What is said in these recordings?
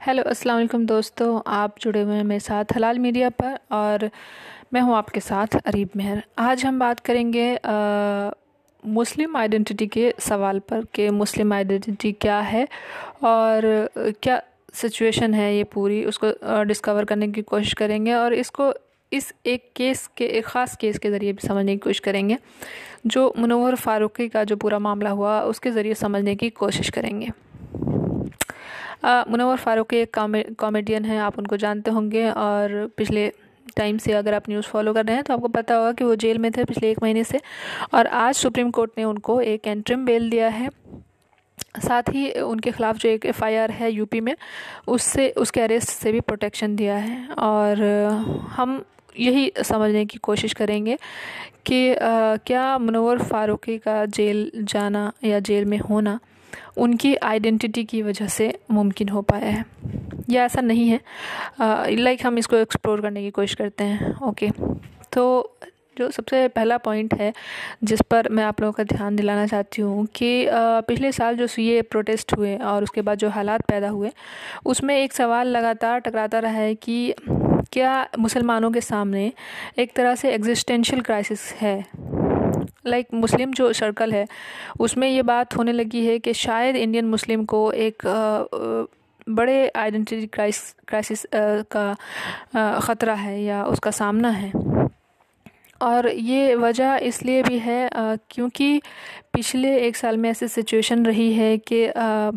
Hello अस्सलाम वालेकुम दोस्तों। आप जुड़े हुए हैं मेरे साथ हलाल मीडिया पर और मैं हूँ आपके साथ अरीब मेहर। आज हम बात करेंगे आ, मुस्लिम आइडेंटिटी के सवाल पर कि मुस्लिम आइडेंटिटी क्या है और क्या सिचुएशन है ये पूरी उसको डिस्कवर करने की कोशिश करेंगे और इसको इस एक केस के एक ख़ास केस के ज़रिए भी समझने की कोशिश करेंगे जो मुनवर फ़ारूकी का जो पूरा मामला हुआ उसके ज़रिए समझने की कोशिश करेंगे। मुनवर फ़ारूक एक कॉमेडियन है आप उनको जानते होंगे और पिछले टाइम से अगर आप न्यूज़ फॉलो कर रहे हैं तो आपको पता होगा कि वो जेल में थे पिछले एक महीने से और आज सुप्रीम कोर्ट ने उनको एक एंट्रिम बेल दिया है। साथ ही उनके ख़िलाफ़ जो एक एफआईआर है यूपी में उससे उसके अरेस्ट से भी प्रोटेक्शन दिया है और हम यही समझने की कोशिश करेंगे कि आ, क्या मुनवर फ़ारूकी का जेल जाना या जेल में होना उनकी आइडेंटिटी की वजह से मुमकिन हो पाया है। या ऐसा नहीं है। लाइक हम इसको एक्सप्लोर करने की कोशिश करते हैं। ओके तो जो सबसे पहला पॉइंट है, जिस पर मैं आप लोगों का ध्यान दिलाना चाहती हूँ कि पिछले साल जो ये प्रोटेस्ट हुए और उसके बाद जो हालात पैदा हुए, उसमें एक सवाल लगातार टकराता रहा है कि क्या मुसलमानों के सामने एक तरह से एग्जिस्टेंशियल क्राइसिस है? लाइक मुस्लिम जो सर्कल है, उसमें ये बात होने लगी है कि शायद इंडियन मुस्लिम को एक बड़े आइडेंटिटी क्राइसिस का ख़तरा है या उसका सामना है। और ये वजह इसलिए भी है क्योंकि पिछले एक साल में ऐसी सिचुएशन रही है कि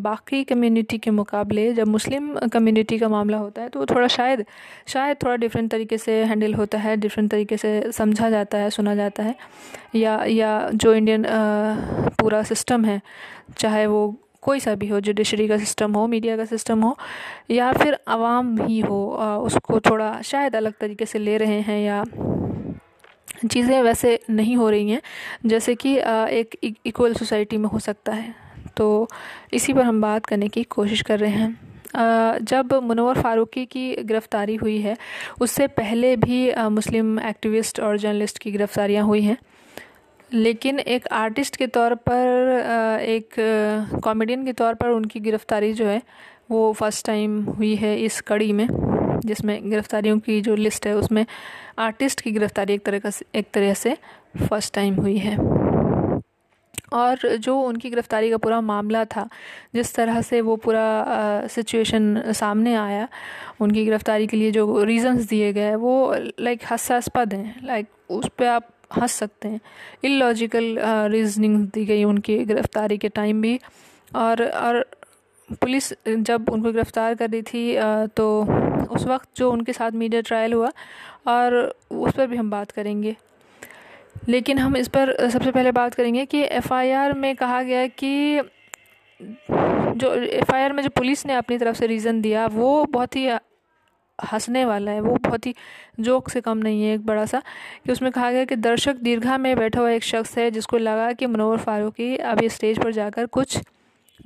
बाकी कम्युनिटी के मुकाबले जब मुस्लिम कम्युनिटी का मामला होता है तो थोड़ा शायद शायद थोड़ा डिफरेंट तरीके से हैंडल होता है डिफरेंट तरीके से समझा जाता है, सुना जाता है। या या जो इंडियन पूरा सिस्टम है, चाहे वो कोई सा भी हो जुडिशरी का सिस्टम हो मीडिया का सिस्टम हो, या फिर आवाम ही हो उसको थोड़ा शायद अलग तरीके से ले रहे हैं या चीज़ें वैसे नहीं हो रही हैं, जैसे कि एक इक्वल सोसाइटी में हो सकता है। तो इसी पर हम बात करने की कोशिश कर रहे हैं। जब मुनवर फ़ारूकी की गिरफ़्तारी हुई है, उससे पहले भी मुस्लिम एक्टिविस्ट और जर्नलिस्ट की गिरफ़्तारियाँ हुई हैं। लेकिन एक आर्टिस्ट के तौर पर एक कॉमेडियन के तौर पर उनकी गिरफ़्तारी जो है, वो फ़र्स्ट टाइम हुई है इस कड़ी में। जिसमें गिरफ़्तारियों की जो लिस्ट है, उसमें आर्टिस्ट की गिरफ़्तारी एक तरह का एक तरह से फ़र्स्ट टाइम हुई है। और जो उनकी गिरफ़्तारी का पूरा मामला था, जिस तरह से वो पूरा सिचुएशन सामने आया, उनकी गिरफ़्तारी के लिए जो रीज़न्स दिए गए, वो लाइक हास्यास्पद हैं। लाइक उस पर आप हंस सकते हैं। इलॉजिकल रीजनिंग दी गई उनकी गिरफ़्तारी के टाइम भी। और और पुलिस, जब उनको गिरफ़्तार कर रही थी तो उस वक्त जो उनके साथ मीडिया ट्रायल हुआ और उस पर भी हम बात करेंगे। लेकिन हम इस पर सबसे पहले बात करेंगे कि एफआईआर में कहा गया कि जो एफआईआर में जो पुलिस ने अपनी तरफ़ से रीज़न दिया, वो बहुत ही हंसने वाला है, वो बहुत ही जोक से कम नहीं है, एक बड़ा सा, कि उसमें कहा गया कि दर्शक दीर्घा में बैठा हुआ एक शख्स है जिसको लगा कि मनोहर फारूकी अभी स्टेज पर जाकर कुछ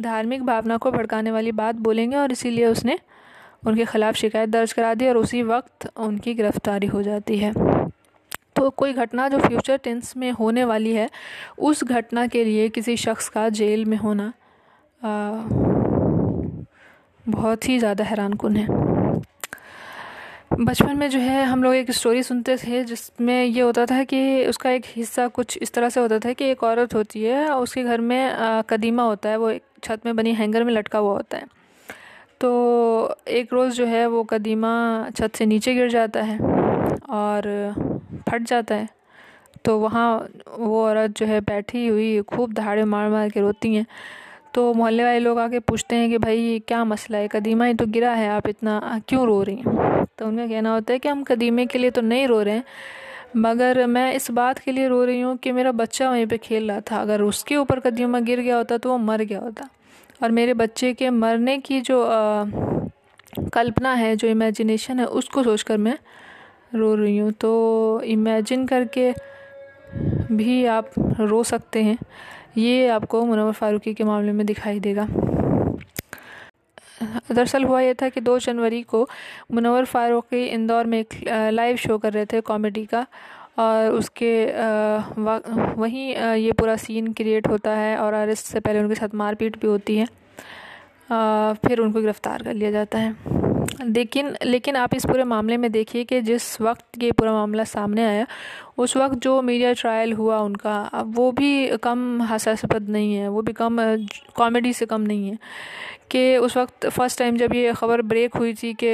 धार्मिक भावना को भड़काने वाली बात बोलेंगे और इसीलिए उसने उनके ख़िलाफ़ शिकायत दर्ज करा दी और उसी वक्त उनकी गिरफ़्तारी हो जाती है। तो कोई घटना जो फ्यूचर टेंस में होने वाली है उस घटना के लिए किसी शख्स का जेल में होना आ, बहुत ही ज़्यादा हैरान कन है। बचपन में जो है, हम लोग एक स्टोरी सुनते थे जिसमें ये होता था कि उसका एक हिस्सा कुछ इस तरह से होता था कि एक औरत होती है उसके घर में कदीमा होता है, वो एक छत में बनी हैंगर में लटका हुआ होता है। तो एक रोज़ जो है, वो कदीमा छत से नीचे गिर जाता है और फट जाता है। तो वहाँ वो औरत जो है, बैठी हुई, खूब दहाड़े मार मार के रोती हैं। तो मोहल्ले वाले लोग आके पूछते हैं कि भाई क्या मसला है? कदीमा ही तो गिरा है आप इतना क्यों रो रही हैं? तो उनका कहना होता है कि हम कदीमे के लिए तो नहीं रो रहे हैं मगर मैं इस बात के लिए रो रही हूँ कि मेरा बच्चा वहीं पे खेल रहा था। अगर उसके ऊपर कदीमा गिर गया होता तो वो मर गया होता। और मेरे बच्चे के मरने की जो आ, कल्पना है जो इमेजिनेशन है उसको सोचकर मैं रो रही हूँ। तो इमेजिन करके भी आप रो सकते हैं। ये आपको मुनवर फ़ारूकी के मामले में दिखाई देगा। दरअसल हुआ यह था कि दो जनवरी को मुनवर फ़ारूकी इंदौर में एक लाइव शो कर रहे थे कॉमेडी का और उसके वहीं ये पूरा सीन क्रिएट होता है और अरेस्ट से पहले उनके साथ मारपीट भी होती है। फिर उनको गिरफ़्तार कर लिया जाता है। लेकिन लेकिन आप इस पूरे मामले में देखिए कि जिस वक्त ये पूरा मामला सामने आया, उस वक्त जो मीडिया ट्रायल हुआ उनका, अब वो भी कम हास्यास्पद नहीं है, वो भी कम कॉमेडी से कम नहीं है कि उस वक्त फ़र्स्ट टाइम जब ये ख़बर ब्रेक हुई थी कि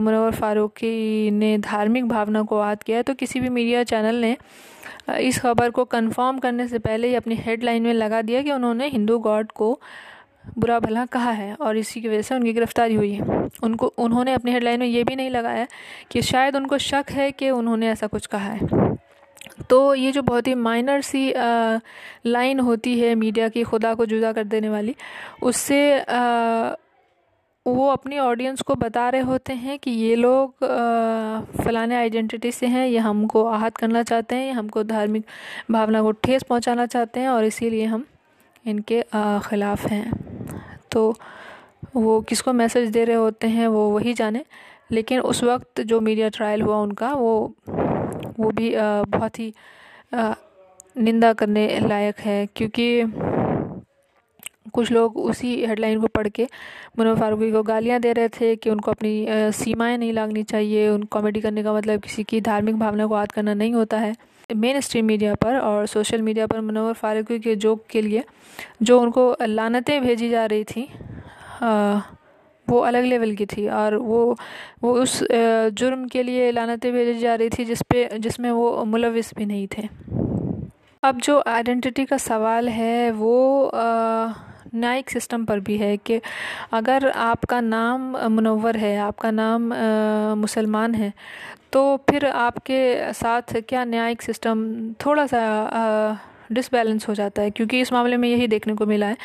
मुनवर फ़ारूकी ने धार्मिक भावना को याद किया तो किसी भी मीडिया चैनल ने इस खबर को कंफर्म करने से पहले ही अपनी हेडलाइन में लगा दिया कि उन्होंने हिंदू गॉड को बुरा भला कहा है और इसी की वजह से उनकी गिरफ़्तारी हुई है। उनको उन्होंने अपनी हेडलाइन में ये भी नहीं लगाया कि शायद उनको शक है कि उन्होंने ऐसा कुछ कहा है। तो ये जो बहुत ही माइनर सी लाइन होती है मीडिया की खुदा को जुदा कर देने वाली उससे आ, वो अपनी ऑडियंस को बता रहे होते हैं कि ये लोग फलाने आइडेंटिटी से हैं ये हमको आहत करना चाहते हैं ये हमको धार्मिक भावना को ठेस पहुंचाना चाहते हैं और इसीलिए हम इनके ख़िलाफ़ हैं। तो वो किसको मैसेज दे रहे होते हैं, वो वही जाने। लेकिन उस वक्त जो मीडिया ट्रायल हुआ उनका, वो वो भी बहुत ही निंदा करने लायक है। क्योंकि कुछ लोग उसी हेडलाइन को पढ़ के मुनवर फारूकी को गालियाँ दे रहे थे कि उनको अपनी सीमाएँ नहीं लागनी चाहिए। उन कॉमेडी करने का मतलब किसी की धार्मिक भावना को याद करना नहीं होता है। मेन स्ट्रीम मीडिया पर और सोशल मीडिया पर मुनवर फारूकी के जोक के लिए जो उनको लानतें भेजी जा रही थी आ, वो अलग लेवल की थी और वो वो उस जुर्म के लिए लानतें भेजी जा रही थी जिस पे जिसमें वो मुलविस भी नहीं थे। अब जो आइडेंटिटी का सवाल है वो न्यायिक सिस्टम पर भी है कि अगर आपका नाम मुनवर है आपका नाम मुसलमान है तो फिर आपके साथ क्या न्यायिक सिस्टम थोड़ा सा डिसबैलेंस हो जाता है? क्योंकि इस मामले में यही देखने को मिला है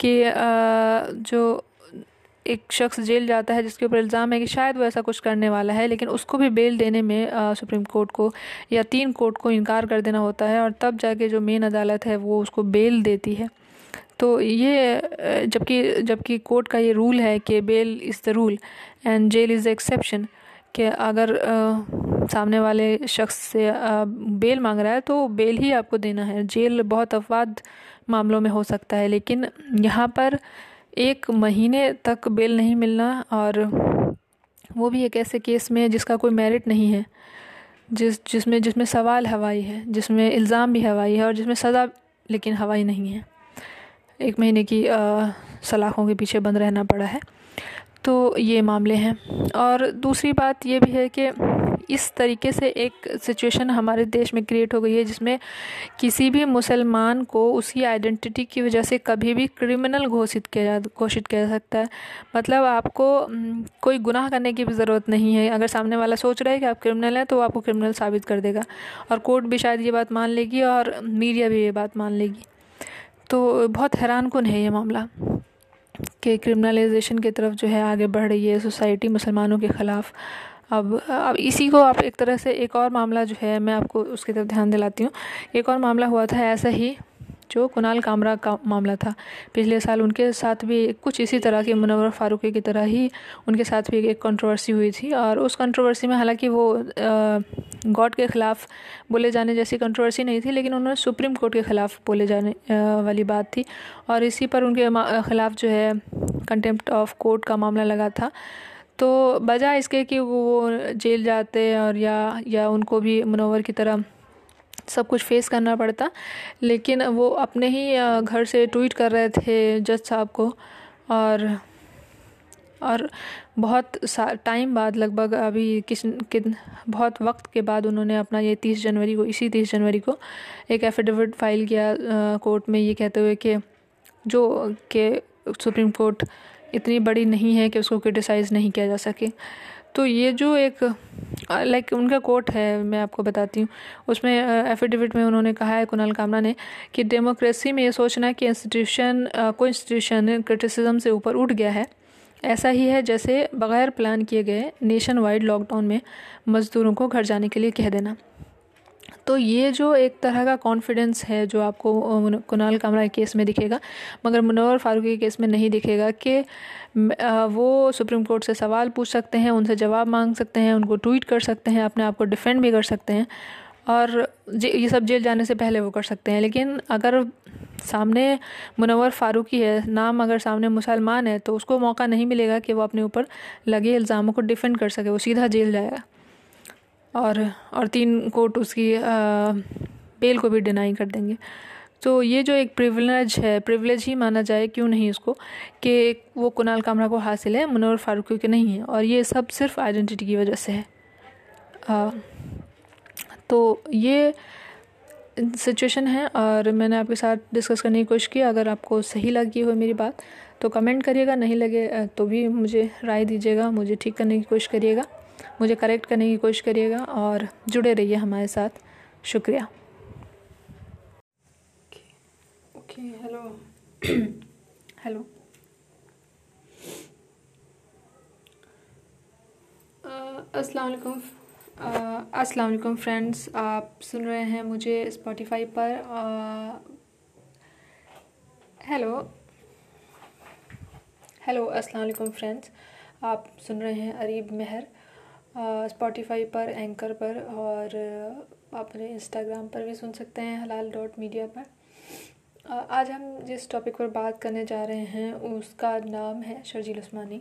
कि जो एक शख्स जेल जाता है जिसके ऊपर इल्ज़ाम है कि शायद वो ऐसा कुछ करने वाला है लेकिन उसको भी बेल देने में आ, सुप्रीम कोर्ट को या तीन कोर्ट को इनकार कर देना होता है और तब जाके जो मेन अदालत है वो उसको बेल देती है। तो ये जबकि जबकि कोर्ट का ये रूल है कि bail is the rule and jail is the exception कि अगर सामने वाले शख्स से बेल मांग रहा है तो बेल ही आपको देना है। जेल बहुत अफवाद मामलों में हो सकता है, लेकिन यहाँ पर एक महीने तक बेल नहीं मिलना और वो भी एक ऐसे केस में जिसका कोई मेरिट नहीं है, जिस, जिसमें जिसमें सवाल हवाई है, जिसमें इल्ज़ाम भी हवाई है और जिसमें सज़ा, लेकिन हवाई नहीं है। एक महीने की सलाखों के पीछे बंद रहना पड़ा है। तो ये मामले हैं। और दूसरी बात ये भी है कि इस तरीके से एक सिचुएशन हमारे देश में क्रिएट हो गई है जिसमें किसी भी मुसलमान को उसकी आइडेंटिटी की वजह से कभी भी क्रिमिनल घोषित किया जा, घोषित किया जा सकता है। मतलब आपको कोई गुनाह करने की भी ज़रूरत नहीं है। अगर सामने वाला सोच रहा है कि आप क्रिमिनल हैं तो वो आपको क्रिमिनल साबित कर देगा। और कोर्ट भी शायद ये बात मान लेगी और मीडिया भी ये बात मान लेगी। तो बहुत हैरान कन है ये मामला। कि क्रिमिनलाइजेशन की तरफ़ जो है आगे बढ़ रही है सोसाइटी मुसलमानों के ख़िलाफ़। अब अब इसी को आप एक तरह से एक और मामला जो है, मैं आपको उसकी तरफ़ ध्यान दिलाती हूँ। एक और मामला हुआ था ऐसा ही जो कुणाल कामरा का मामला था। पिछले साल उनके साथ भी कुछ इसी तरह की मुनवर फारूकी की तरह ही उनके साथ भी एक कंट्रोवर्सी हुई थी और उस कंट्रोवर्सी में हालाँकि वो गॉड के ख़िलाफ़ बोले जाने जैसी कंट्रोवर्सी नहीं थी, लेकिन उन्होंने सुप्रीम कोर्ट के ख़िलाफ़ बोले जाने वाली बात थी और इसी पर उनके ख़िलाफ़ जो है कंटेम्प्ट ऑफ़ कोर्ट का मामला लगा था। तो बजाय इसके कि वो जेल जाते और या या उनको भी मुनवर की तरह सब कुछ फेस करना पड़ता। लेकिन वो अपने ही घर से ट्वीट कर रहे थे जज साहब को। और और बहुत टाइम बाद लगभग अभी किस किन बहुत वक्त के बाद उन्होंने अपना ये तीस जनवरी को, इसी तीस जनवरी को एक एफिडेविट फ़ाइल किया कोर्ट में ये कहते हुए कि जो कि सुप्रीम कोर्ट इतनी बड़ी नहीं है कि उसको क्रिटिसाइज़ नहीं किया जा सके। तो ये जो एक लाइक उनका कोट है, मैं आपको बताती हूँ। उसमें एफिडेविट में उन्होंने कहा है, कुणाल कामरा ने, कि डेमोक्रेसी में ये सोचना कि इंस्टीट्यूशन को इंस्टीट्यूशन क्रिटिसिज्म से ऊपर उठ गया है। ऐसा ही है जैसे बगैर प्लान किए गए नेशन वाइड लॉकडाउन में मज़दूरों को घर जाने के लिए कह देना। तो ये जो एक तरह का कॉन्फिडेंस है जो आपको कुणाल कामरा के केस में दिखेगा, मगर मुनवर फारूकी के केस में नहीं दिखेगा कि वो सुप्रीम कोर्ट से सवाल पूछ सकते हैं, उनसे जवाब मांग सकते हैं, उनको ट्वीट कर सकते हैं, अपने आप को डिफेंड भी कर सकते हैं, और ये सब जेल जाने से पहले वो कर सकते हैं। लेकिन अगर सामने मुनवर फ़ारूकी है, नाम अगर सामने मुसलमान है तो उसको मौका नहीं मिलेगा कि वो अपने ऊपर लगे इल्ज़ामों को डिफेंड कर सके, वो सीधा जेल जाएगा। और और तीन कोर्ट उसकी बेल को भी डिनाई कर देंगे। तो ये जो एक प्रिविलेज है प्रिविलेज ही माना जाए क्यों नहीं उसको कि वो कुणाल कामरा को हासिल है मनोहर फारूकी के नहीं है और ये सब सिर्फ़ आइडेंटिटी की वजह से है। आ, तो ये सिचुएशन है और मैंने आपके साथ डिस्कस करने की कोशिश की। अगर आपको सही लगी हो मेरी बात तो कमेंट करिएगा नहीं लगे तो भी मुझे राय दीजिएगा मुझे ठीक करने की कोशिश करिएगा। मुझे करेक्ट करने की कोशिश करिएगा और जुड़े रहिए हमारे साथ। शुक्रिया। ओके हेलो हेलो अस्सलाम वालेकुम। अस्सलाम वालेकुम फ्रेंड्स आप सुन रहे हैं मुझे स्पॉटिफाई पर। हेलो हेलो अस्सलाम वालेकुम फ्रेंड्स आप सुन रहे हैं अरीब मेहर। स्पॉटिफाई पर एंकर पर और मेरे इंस्टाग्राम पर भी सुन सकते हैं हलाल डॉट मीडिया पर। आज हम जिस टॉपिक पर बात करने जा रहे हैं उसका नाम है शर्जील उस्मानी।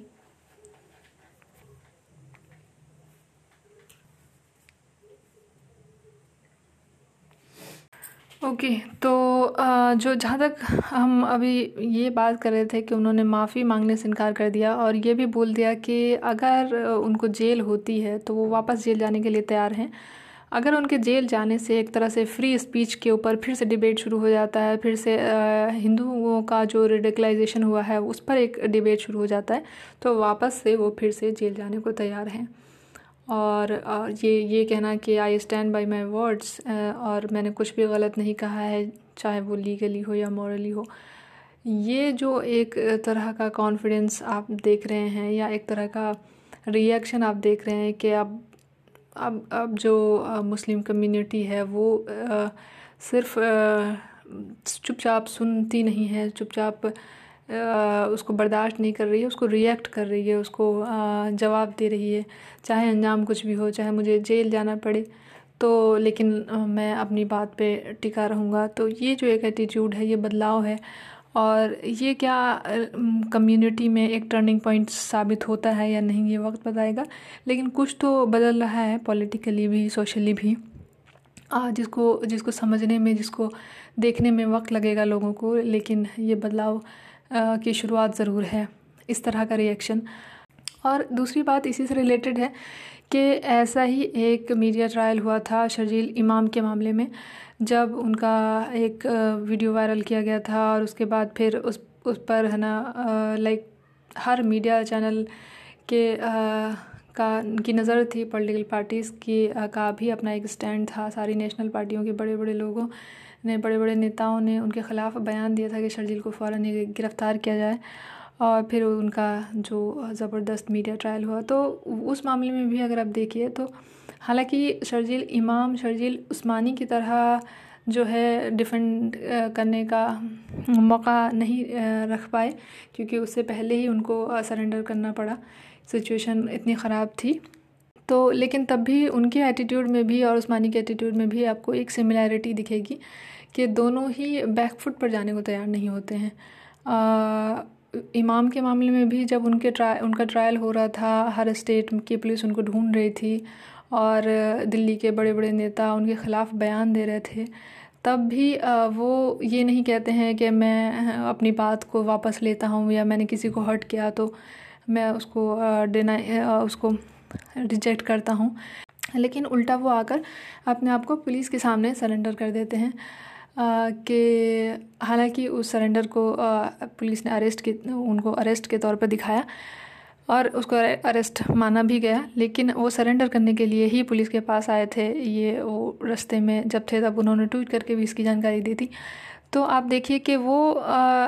ओके तो जो जहाँ तक हम अभी ये बात कर रहे थे कि उन्होंने माफ़ी मांगने से इनकार कर दिया और ये भी बोल दिया कि अगर उनको जेल होती है तो वो वापस जेल जाने के लिए तैयार हैं। अगर उनके जेल जाने से एक तरह से फ्री स्पीच के ऊपर फिर से डिबेट शुरू हो जाता है, फिर से हिंदुओं का जो रेडिकलाइजेशन हुआ है उस पर एक डिबेट शुरू हो जाता है तो वापस से वो फिर से जेल जाने को तैयार हैं। और ये ये कहना कि I stand by my words और मैंने कुछ भी गलत नहीं कहा है चाहे वो लीगली हो या मॉरली हो। ये जो एक तरह का कॉन्फिडेंस आप देख रहे हैं या एक तरह का रिएक्शन आप देख रहे हैं कि अब अब अब जो मुस्लिम कम्युनिटी है वो आ, सिर्फ़ चुपचाप सुनती नहीं है चुपचाप उसको बर्दाश्त नहीं कर रही है उसको रिएक्ट कर रही है उसको जवाब दे रही है चाहे अंजाम कुछ भी हो चाहे मुझे जेल जाना पड़े। तो लेकिन मैं अपनी बात पे टिका रहूँगा। तो ये जो एक एटीट्यूड है ये बदलाव है। और ये क्या कम्युनिटी में एक टर्निंग पॉइंट साबित होता है या नहीं ये वक्त बताएगा। लेकिन कुछ तो बदल रहा है पॉलिटिकली भी सोशली भी। आ, जिसको जिसको समझने में जिसको देखने में वक्त लगेगा लोगों को लेकिन ये बदलाव की शुरुआत ज़रूर है इस तरह का रिएक्शन और दूसरी बात इसी से रिलेटेड है कि ऐसा ही एक मीडिया ट्रायल हुआ था शर्जील इमाम के मामले में जब उनका एक वीडियो वायरल किया गया था और उसके बाद फिर उस उस पर है ना लाइक हर मीडिया चैनल के आ, का की नज़र थी पॉलिटिकल पार्टीज़ की का भी अपना एक स्टैंड था सारी नेशनल पार्टियों के बड़े बड़े लोगों। ने बड़े बड़े नेताओं ने उनके ख़िलाफ़ बयान दिया था कि शर्जील को फ़ौर गिरफ़्तार किया जाए और फिर उनका जो ज़बरदस्त मीडिया ट्रायल हुआ। तो उस मामले में भी अगर आप देखिए तो हालाँकि शर्जील इमाम, शर्जील उस्मानी की तरह जो है डिफेंड करने का मौका नहीं रख पाए क्योंकि उससे पहले ही उनको सरेंडर करना पड़ा। सिचुएशन इतनी ख़राब थी। तो लेकिन तब भी उनके एटीट्यूड में भी और उस्मानी के एटीट्यूड में भी आपको एक सिमिलैरिटी दिखेगी कि दोनों ही बैकफुट पर जाने को तैयार नहीं होते हैं। आ, इमाम के मामले में भी जब उनके ट्राय उनका ट्रायल हो रहा था हर स्टेट की पुलिस उनको ढूंढ रही थी और दिल्ली के बड़े बड़े नेता उनके ख़िलाफ़ बयान दे रहे थे तब भी वो ये नहीं कहते हैं कि मैं अपनी बात को वापस लेता हूँ या मैंने किसी को हर्ट किया तो मैं उसको डिनाई उसको रिजेक्ट करता हूँ। लेकिन उल्टा वो आकर अपने आप को पुलिस के सामने सरेंडर कर देते हैं। कि हालाँकि उस सरेंडर को पुलिस ने अरेस्ट के, उनको अरेस्ट के तौर पर दिखाया और उसको अरेस्ट माना भी गया। लेकिन वो सरेंडर करने के लिए ही पुलिस के पास आए थे। ये वो रास्ते में जब थे तब उन्होंने ट्वीट करके भी इसकी जानकारी दी थी। तो आप देखिए कि वो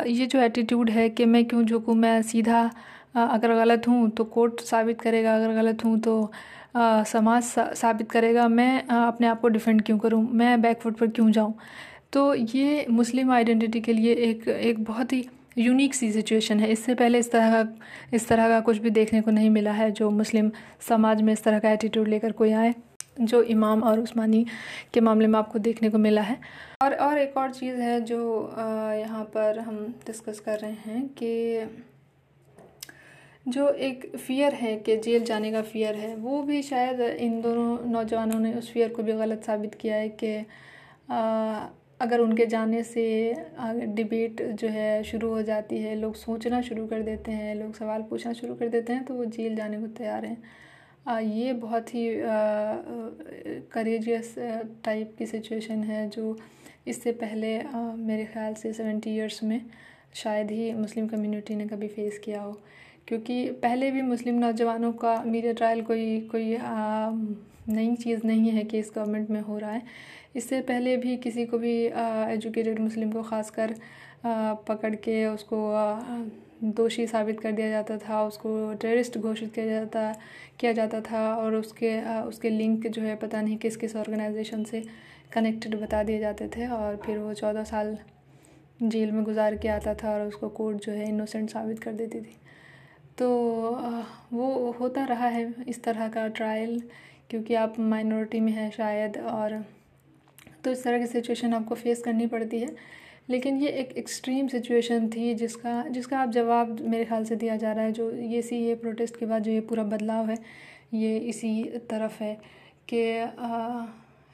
ये जो एटीट्यूड है कि मैं क्यों झुकूँ, मैं सीधा अगर गलत हूँ तो कोर्ट साबित करेगा, अगर गलत हूँ तो समाज साबित करेगा। मैं अपने आप को डिफेंड क्यों करूँ? मैं बैकफुट पर क्यों जाऊँ? तो ये मुस्लिम आइडेंटिटी के लिए एक एक बहुत ही यूनिक सी सिचुएशन है। इससे पहले इस तरह का, इस तरह का कुछ भी देखने को नहीं मिला है, जो मुस्लिम समाज में इस तरह का एटीट्यूड लेकर कोई आए, जो इमाम और उस्मानी के मामले में आपको देखने को मिला है। और और एक और चीज़ है जो यहाँ पर हम डिस्कस कर रहे हैं कि जो एक फ़ियर है कि जेल जाने का फ़ियर है, वो भी शायद इन दोनों नौजवानों ने उस फ़ियर को भी गलत साबित किया है कि अगर उनके जाने से डिबेट जो है शुरू हो जाती है लोग सोचना शुरू कर देते हैं लोग सवाल पूछना शुरू कर देते हैं तो वो जेल जाने को तैयार हैं। ये बहुत ही करेजियस टाइप की सिचुएशन है जो इससे पहले आ, मेरे ख्याल से सेवेंटी ईयर्स में शायद ही मुस्लिम कम्युनिटी ने कभी फेस किया हो। क्योंकि पहले भी मुस्लिम नौजवानों का मीडिया ट्रायल कोई कोई नई चीज़ नहीं है कि इस गवर्नमेंट में हो रहा है। इससे पहले भी किसी को भी एजुकेटेड मुस्लिम को ख़ासकर पकड़ के उसको दोषी साबित कर दिया जाता था, उसको टेररिस्ट घोषित किया जाता किया जाता था और उसके उसके लिंक जो है पता नहीं किस किस ऑर्गेनाइजेशन से कनेक्टेड बता दिए जाते थे और फिर वो चौदह साल जेल में गुजार के आता था और उसको कोर्ट जो है इनोसेंट साबित कर देती थी। तो वो होता रहा है इस तरह का ट्रायल क्योंकि आप माइनॉरिटी में हैं शायद और तो इस तरह की सिचुएशन आपको फेस करनी पड़ती है। लेकिन ये एक एक्सट्रीम सिचुएशन थी जिसका जिसका आप जवाब मेरे ख्याल से दिया जा रहा है, जो ये सी, ये प्रोटेस्ट के बाद जो ये पूरा बदलाव है, ये इसी तरफ़ है कि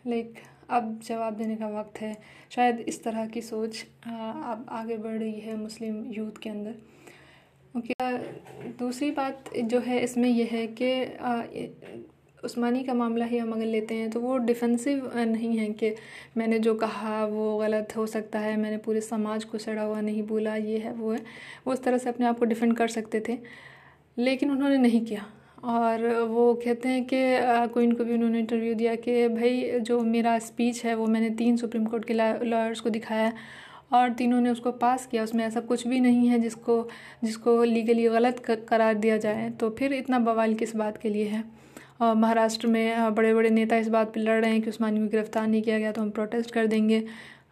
लाइक अब जवाब देने का वक्त है। शायद इस तरह की सोच अब आगे बढ़ रही है मुस्लिम यूथ के अंदर। ओके दूसरी बात जो है इसमें यह है कि उस्मानी का मामला ही हम अगर लेते हैं तो वो डिफेंसिव नहीं है कि मैंने जो कहा वो गलत हो सकता है, मैंने पूरे समाज को सड़ा हुआ नहीं बोला, ये है, वो है। वो उस तरह से अपने आप को डिफेंड कर सकते थे, लेकिन उन्होंने नहीं किया। और वो कहते हैं कि कोई इनको भी उन्होंने इंटरव्यू दिया कि भाई, जो मेरा स्पीच है, वो मैंने तीन सुप्रीम कोर्ट के लॉयर्स को दिखाया और तीनों ने उसको पास किया। उसमें ऐसा कुछ भी नहीं है जिसको जिसको लीगली गलत करार दिया जाए। तो फिर इतना बवाल किस बात के लिए है? महाराष्ट्र में बड़े बड़े नेता इस बात पर लड़ रहे हैं कि उस्मानी को गिरफ़्तार नहीं किया गया तो हम प्रोटेस्ट कर देंगे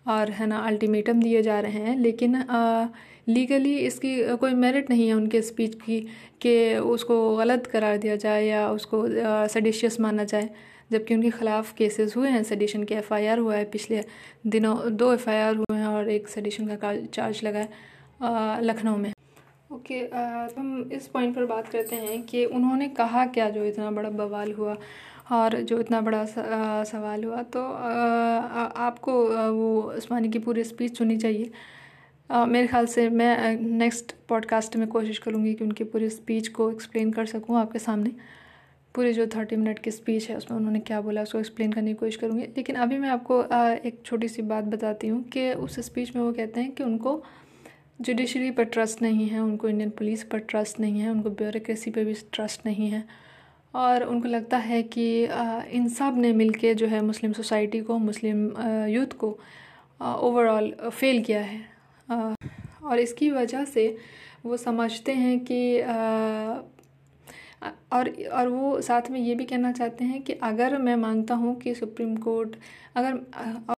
और है ना अल्टीमेटम दिए जा रहे हैं। लेकिन आ, लीगली इसकी कोई मेरिट नहीं है उनके स्पीच की कि उसको गलत करार दिया जाए या उसको सडिशियस माना जाए। जबकि उनके ख़िलाफ़ केसेस हुए हैं सडिशन के एफआईआर हुआ है। पिछले दिनों दो एफआईआर हुए हैं और एक सडिशन का चार्ज लगा है लखनऊ में। ओके okay, हम इस पॉइंट पर बात करते हैं कि उन्होंने कहा क्या जो इतना बड़ा बवाल हुआ और जो इतना बड़ा सवाल हुआ। तो आपको वो उस्मानी की पूरी स्पीच सुननी चाहिए। मेरे ख्याल से मैं नेक्स्ट पॉडकास्ट में कोशिश करूँगी कि उनकी पूरी स्पीच को एक्सप्लेन कर सकूँ आपके सामने। पूरी जो थर्टी मिनट की स्पीच है उसमें उन्होंने क्या बोला उसको एक्सप्लेन करने की कोशिश करूँगी। लेकिन अभी मैं आपको एक छोटी सी बात बताती हूँ कि उस स्पीच में वो कहते हैं कि उनको जुडिशरी पर ट्रस्ट नहीं है, उनको इंडियन पुलिस पर ट्रस्ट नहीं है, उनको ब्यूरोसी पर भी ट्रस्ट नहीं है। और उनको लगता है कि इन सबने मिल के जो है मुस्लिम सोसाइटी को, मुस्लिम यूथ को ओवरऑल फेल किया है। और इसकी वजह से वो समझते हैं कि और और वो साथ में ये भी कहना चाहते हैं कि अगर मैं मानता हूँ कि सुप्रीम कोर्ट, अगर,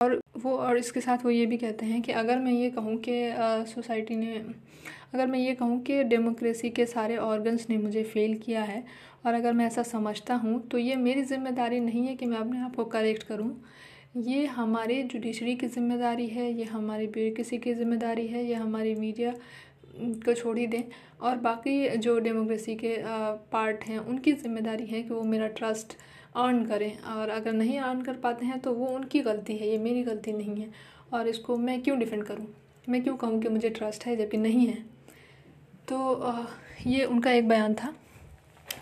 और वो, और इसके साथ वो ये भी कहते हैं कि अगर मैं ये कहूँ कि सोसाइटी ने, अगर मैं ये कहूँ कि डेमोक्रेसी के सारे ऑर्गन्स ने मुझे फेल किया है और अगर मैं ऐसा समझता हूँ तो ये मेरी ज़िम्मेदारी नहीं है कि मैं अपने आप को करेक्ट करूँ। ये हमारे जुडिशरी की ज़िम्मेदारी है, ये हमारी ब्यूरोक्रेसी की ज़िम्मेदारी है, ये हमारी मीडिया को छोड़ ही दें। और बाकी जो डेमोक्रेसी के पार्ट हैं, उनकी ज़िम्मेदारी है कि वो मेरा ट्रस्ट अर्न करें। और अगर नहीं अर्न कर पाते हैं तो वो उनकी गलती है, ये मेरी गलती नहीं है। और इसको मैं क्यों डिफेंड करूँ? मैं क्यों कहूँ कि मुझे ट्रस्ट है, जबकि नहीं है? तो ये उनका एक बयान था।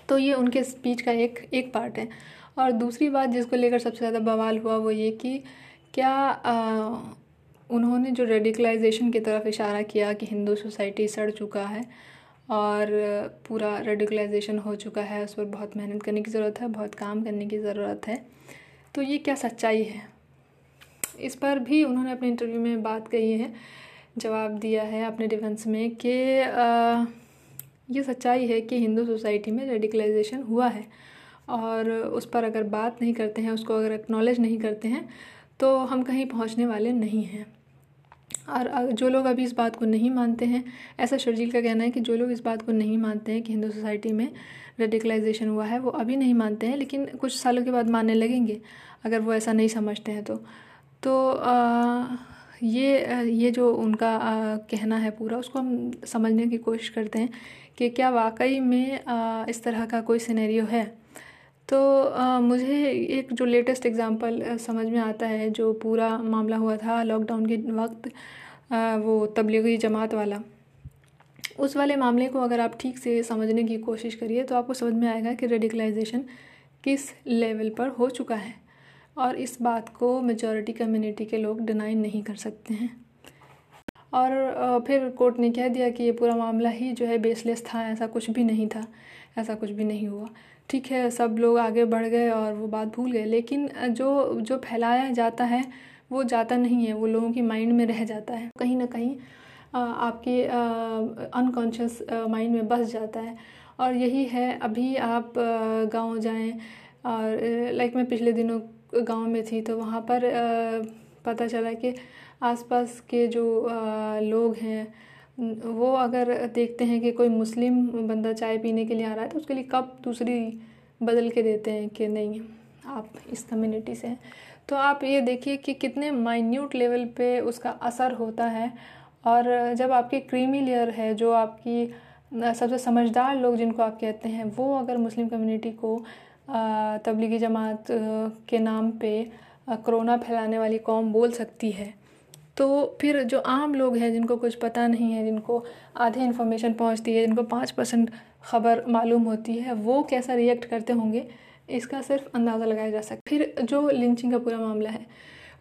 तो ये उनके स्पीच का एक एक पार्ट है। और दूसरी बात जिसको लेकर सबसे ज़्यादा बवाल हुआ, वो ये कि क्या उन्होंने जो रेडिकलाइजेशन की तरफ़ इशारा किया कि हिंदू सोसाइटी सड़ चुका है और पूरा रेडिकलाइजेशन हो चुका है, उस पर बहुत मेहनत करने की ज़रूरत है, बहुत काम करने की ज़रूरत है। तो ये क्या सच्चाई है? इस पर भी उन्होंने अपने इंटरव्यू में बात कही है, जवाब दिया है अपने डिफेंस में कि ये सच्चाई है कि हिंदू सोसाइटी में रेडिकलाइजेशन हुआ है और उस पर अगर बात नहीं करते हैं, उसको अगर एक्नॉलेज नहीं करते हैं तो हम कहीं पहुँचने वाले नहीं हैं। और जो लोग अभी इस बात को नहीं मानते हैं ऐसा शर्जील का कहना है कि जो लोग इस बात को नहीं मानते हैं कि हिंदू सोसाइटी में रेडिकलाइजेशन हुआ है वो अभी नहीं मानते हैं लेकिन कुछ सालों के बाद मानने लगेंगे अगर वो ऐसा नहीं समझते हैं तो। तो आ, ये ये जो उनका आ, कहना है पूरा उसको हम समझने की कोशिश करते हैं कि क्या वाकई में आ, इस तरह का कोई सिनेरियो है? तो आ, मुझे एक जो लेटेस्ट एग्ज़ाम्पल समझ में आता है जो पूरा मामला हुआ था लॉकडाउन के वक्त आ, वो तबलीगी जमात वाला। उस वाले मामले को अगर आप ठीक से समझने की कोशिश करिए तो आपको समझ में आएगा कि रेडिकलाइजेशन किस लेवल पर हो चुका है। और इस बात को मेजॉरिटी कम्युनिटी के लोग डिनाई नहीं कर सकते हैं। और फिर कोर्ट ने कह दिया कि ये पूरा मामला ही जो है बेसलेस था ऐसा कुछ भी नहीं था ऐसा कुछ भी नहीं हुआ। ठीक है, सब लोग आगे बढ़ गए और वो बात भूल गए। लेकिन जो जो फैलाया जाता है, वो जाता नहीं है, वो लोगों की माइंड में रह जाता है। कहीं ना कहीं आपके अनकॉन्शियस माइंड में बस जाता है। और यही है, अभी आप गाँव जाएँ और लाइक मैं पिछले दिनों गाँव में थी तो वहाँ पर पता चला कि आसपास के जो लोग हैं वो अगर देखते हैं कि कोई मुस्लिम बंदा चाय पीने के लिए आ रहा है तो उसके लिए कप दूसरी बदल के देते हैं कि नहीं, आप इस कम्युनिटी से हैं। तो आप ये देखिए कि कितने माइन्यूट लेवल पे उसका असर होता है। और जब आपकी क्रीमी लेयर है, जो आपकी सबसे समझदार लोग जिनको आप कहते हैं, वो अगर मुस्लिम कम्युनिटी को तबलीगी जमात के नाम पे कोरोना फैलाने वाली कौम बोल सकती है तो फिर जो आम लोग हैं, जिनको कुछ पता नहीं है, जिनको आधे इन्फॉर्मेशन पहुँचती है, जिनको पाँच परसेंट ख़बर मालूम होती है, वो कैसा रिएक्ट करते होंगे, इसका सिर्फ़ अंदाज़ा लगाया जा सकता फिर जो लिंचिंग का पूरा मामला है,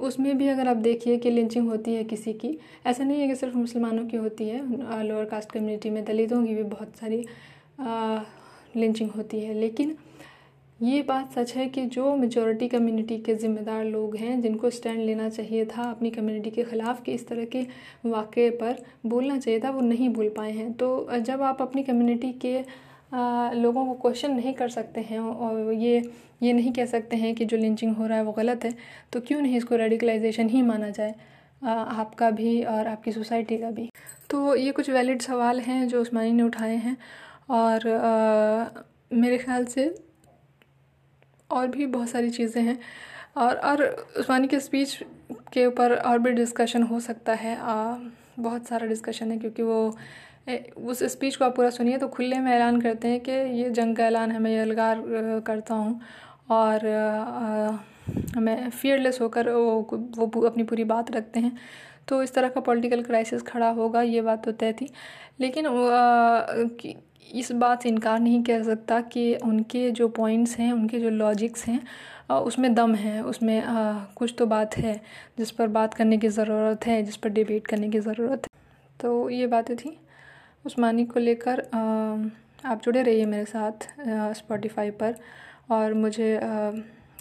उसमें भी अगर आप देखिए कि लिंचिंग होती है किसी की, ऐसा नहीं है कि सिर्फ़ मुसलमानों की होती है लोअर कास्ट कम्युनिटी में दलितों की भी बहुत सारी लिंचिंग होती है, लेकिन ये बात सच है कि जो मेजॉरिटी कम्युनिटी के ज़िम्मेदार लोग हैं जिनको स्टैंड लेना चाहिए था अपनी कम्युनिटी के ख़िलाफ़ कि इस तरह के वाक़े पर बोलना चाहिए था वो नहीं बोल पाए हैं। तो जब आप अपनी कम्युनिटी के आ, लोगों को क्वेश्चन नहीं कर सकते हैं और ये ये नहीं कह सकते हैं कि जो लिंचिंग हो रहा है वो गलत है तो क्यों नहीं इसको रेडिकलाइजेशन ही माना जाए आपका भी और आपकी सोसाइटी का भी? तो ये कुछ वैलिड सवाल हैं जो उस्मानी ने उठाए हैं और आ, मेरे ख्याल से और भी बहुत सारी चीज़ें हैं। और और उस्मानी के स्पीच के ऊपर और भी डिस्कशन हो सकता है। आ, बहुत सारा डिस्कशन है क्योंकि वो ए, उस स्पीच को आप पूरा सुनिए तो खुले में ऐलान करते हैं कि ये जंग का ऐलान है मैं ये अलगार करता हूँ। और आ, मैं फियरलेस होकर वो वो अपनी पूरी बात रखते हैं। तो इस तरह का पॉलिटिकल क्राइसिस खड़ा होगा ये बात तो तय थी। लेकिन आ, इस बात से इनकार नहीं कर सकता कि उनके जो पॉइंट्स हैं उनके जो लॉजिक्स हैं उसमें दम है उसमें आ, कुछ तो बात है जिस पर बात करने की ज़रूरत है जिस पर डिबेट करने की ज़रूरत है। तो ये बातें थी। उस्मानी को लेकर आप जुड़े रहिए मेरे साथ स्पॉटिफाई पर और मुझे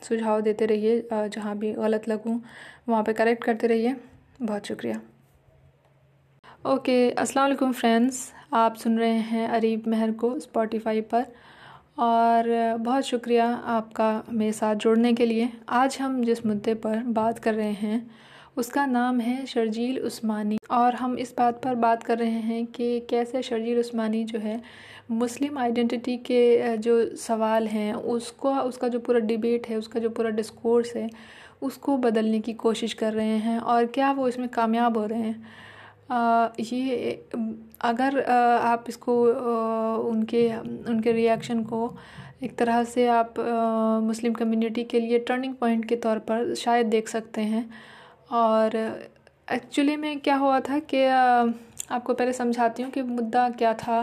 सुझाव देते रहिए जहाँ भी गलत लगूँ वहाँ पे करेक्ट करते रहिए। बहुत शुक्रिया। ओके अस्सलाम वालेकुम फ्रेंड्स। आप सुन रहे हैं अरीब महर को स्पॉटिफाई पर। और बहुत शुक्रिया आपका मेरे साथ जुड़ने के लिए। आज हम जिस मुद्दे पर बात कर रहे हैं, उसका नाम है शर्जील उस्मानी। और हम इस बात पर बात कर रहे हैं कि कैसे शर्जील उस्मानी जो है, मुस्लिम आइडेंटिटी के जो सवाल हैं, उसको, उसका जो पूरा डिबेट है, उसका जो पूरा डिस्कोर्स है, उसको बदलने की कोशिश कर रहे हैं। और क्या वो इसमें कामयाब हो रहे हैं? ये, अगर आप इसको उनके उनके रिएक्शन को एक तरह से आप मुस्लिम कम्युनिटी के लिए टर्निंग पॉइंट के तौर पर शायद देख सकते हैं। और एक्चुअली में क्या हुआ था कि आपको पहले समझाती हूँ कि मुद्दा क्या था।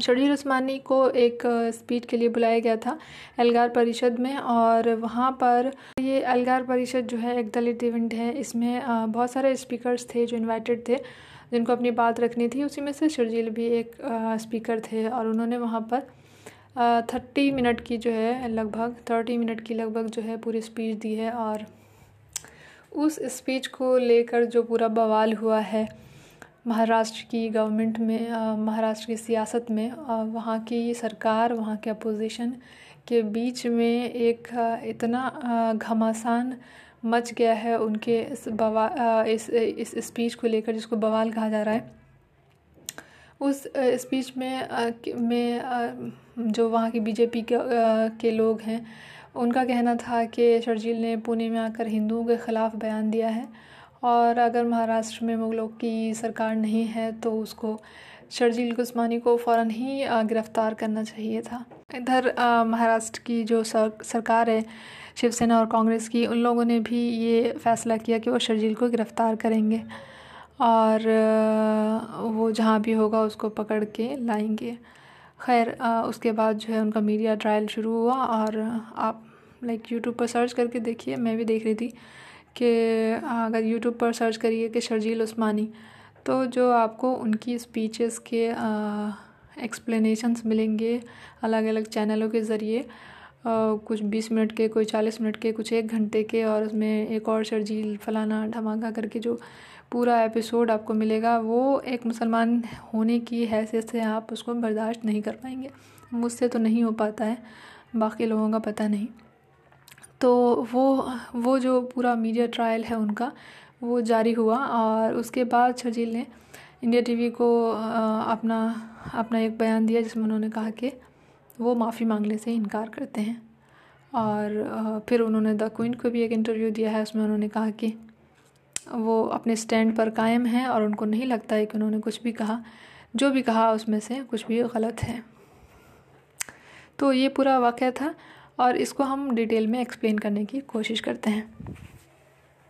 शरीर उस्मानी को एक स्पीच के लिए बुलाया गया था एल्गार परिषद में और वहाँ पर ये एल्गार परिषद जो है, एक दलित इवेंट है। इसमें बहुत सारे स्पीकर्स थे जो इनवाइटेड थे, जिनको अपनी बात रखनी थी। उसी में से शर्जील भी एक स्पीकर थे और उन्होंने वहाँ पर थर्टी मिनट की जो है, लगभग थर्टी मिनट की लगभग जो है, पूरी स्पीच दी है और उस स्पीच को लेकर जो पूरा बवाल हुआ है महाराष्ट्र की गवर्नमेंट में महाराष्ट्र की सियासत में वहाँ की सरकार, वहाँ के अपोजिशन के बीच में एक इतना घमासान मच गया है उनके इस बवा इस इस स्पीच को लेकर जिसको बवाल कहा जा रहा है। उस स्पीच में में जो वहाँ की बीजेपी के के लोग हैं, उनका कहना था कि शर्जील ने पुणे में आकर हिंदुओं के ख़िलाफ़ बयान दिया है। और अगर महाराष्ट्र में मुगलों की सरकार नहीं है तो उसको शर्जील उस्मानी को फ़ौर ही गिरफ़्तार करना चाहिए था। इधर महाराष्ट्र की जो सर, सरकार है शिवसेना और कांग्रेस की उन लोगों ने भी ये फ़ैसला किया कि वो शर्जील को गिरफ़्तार करेंगे। और वो जहाँ भी होगा उसको पकड़ के लाएँगे। खैर उसके बाद जो है उनका मीडिया ट्रायल शुरू हुआ और आप लाइक यूट्यूब पर सर्च करके देखिए मैं भी देख रही थी। कि अगर यूट्यूब पर सर्च करिए कि शर्जील उस्मानी तो जो आपको उनकी स्पीचेस के एक्सप्लेनेशंस मिलेंगे अलग अलग चैनलों के ज़रिए कुछ बीस मिनट के, कोई चालीस मिनट के, कुछ एक घंटे के, और उसमें एक और शर्जील फलाना धमाका करके जो पूरा एपिसोड आपको मिलेगा, वो एक मुसलमान होने की हैसियत से आप उसको बर्दाश्त नहीं कर पाएँगे। मुझसे तो नहीं हो पाता है, बाकी लोगों का पता नहीं। तो वो वो जो पूरा मीडिया ट्रायल है उनका, वो जारी हुआ और उसके बाद शर्जील ने इंडिया टीवी को अपना अपना एक बयान दिया जिसमें उन्होंने कहा कि वो माफ़ी मांगने से इनकार करते हैं। और फिर उन्होंने द क्वीन को भी एक इंटरव्यू दिया है, उसमें उन्होंने कहा कि वो अपने स्टैंड पर कायम हैं और उनको नहीं लगता है कि उन्होंने कुछ भी कहा। जो भी कहा उसमें से कुछ भी गलत है। तो ये पूरा वाक़ था। और इसको हम डिटेल में एक्सप्लेन करने की कोशिश करते हैं।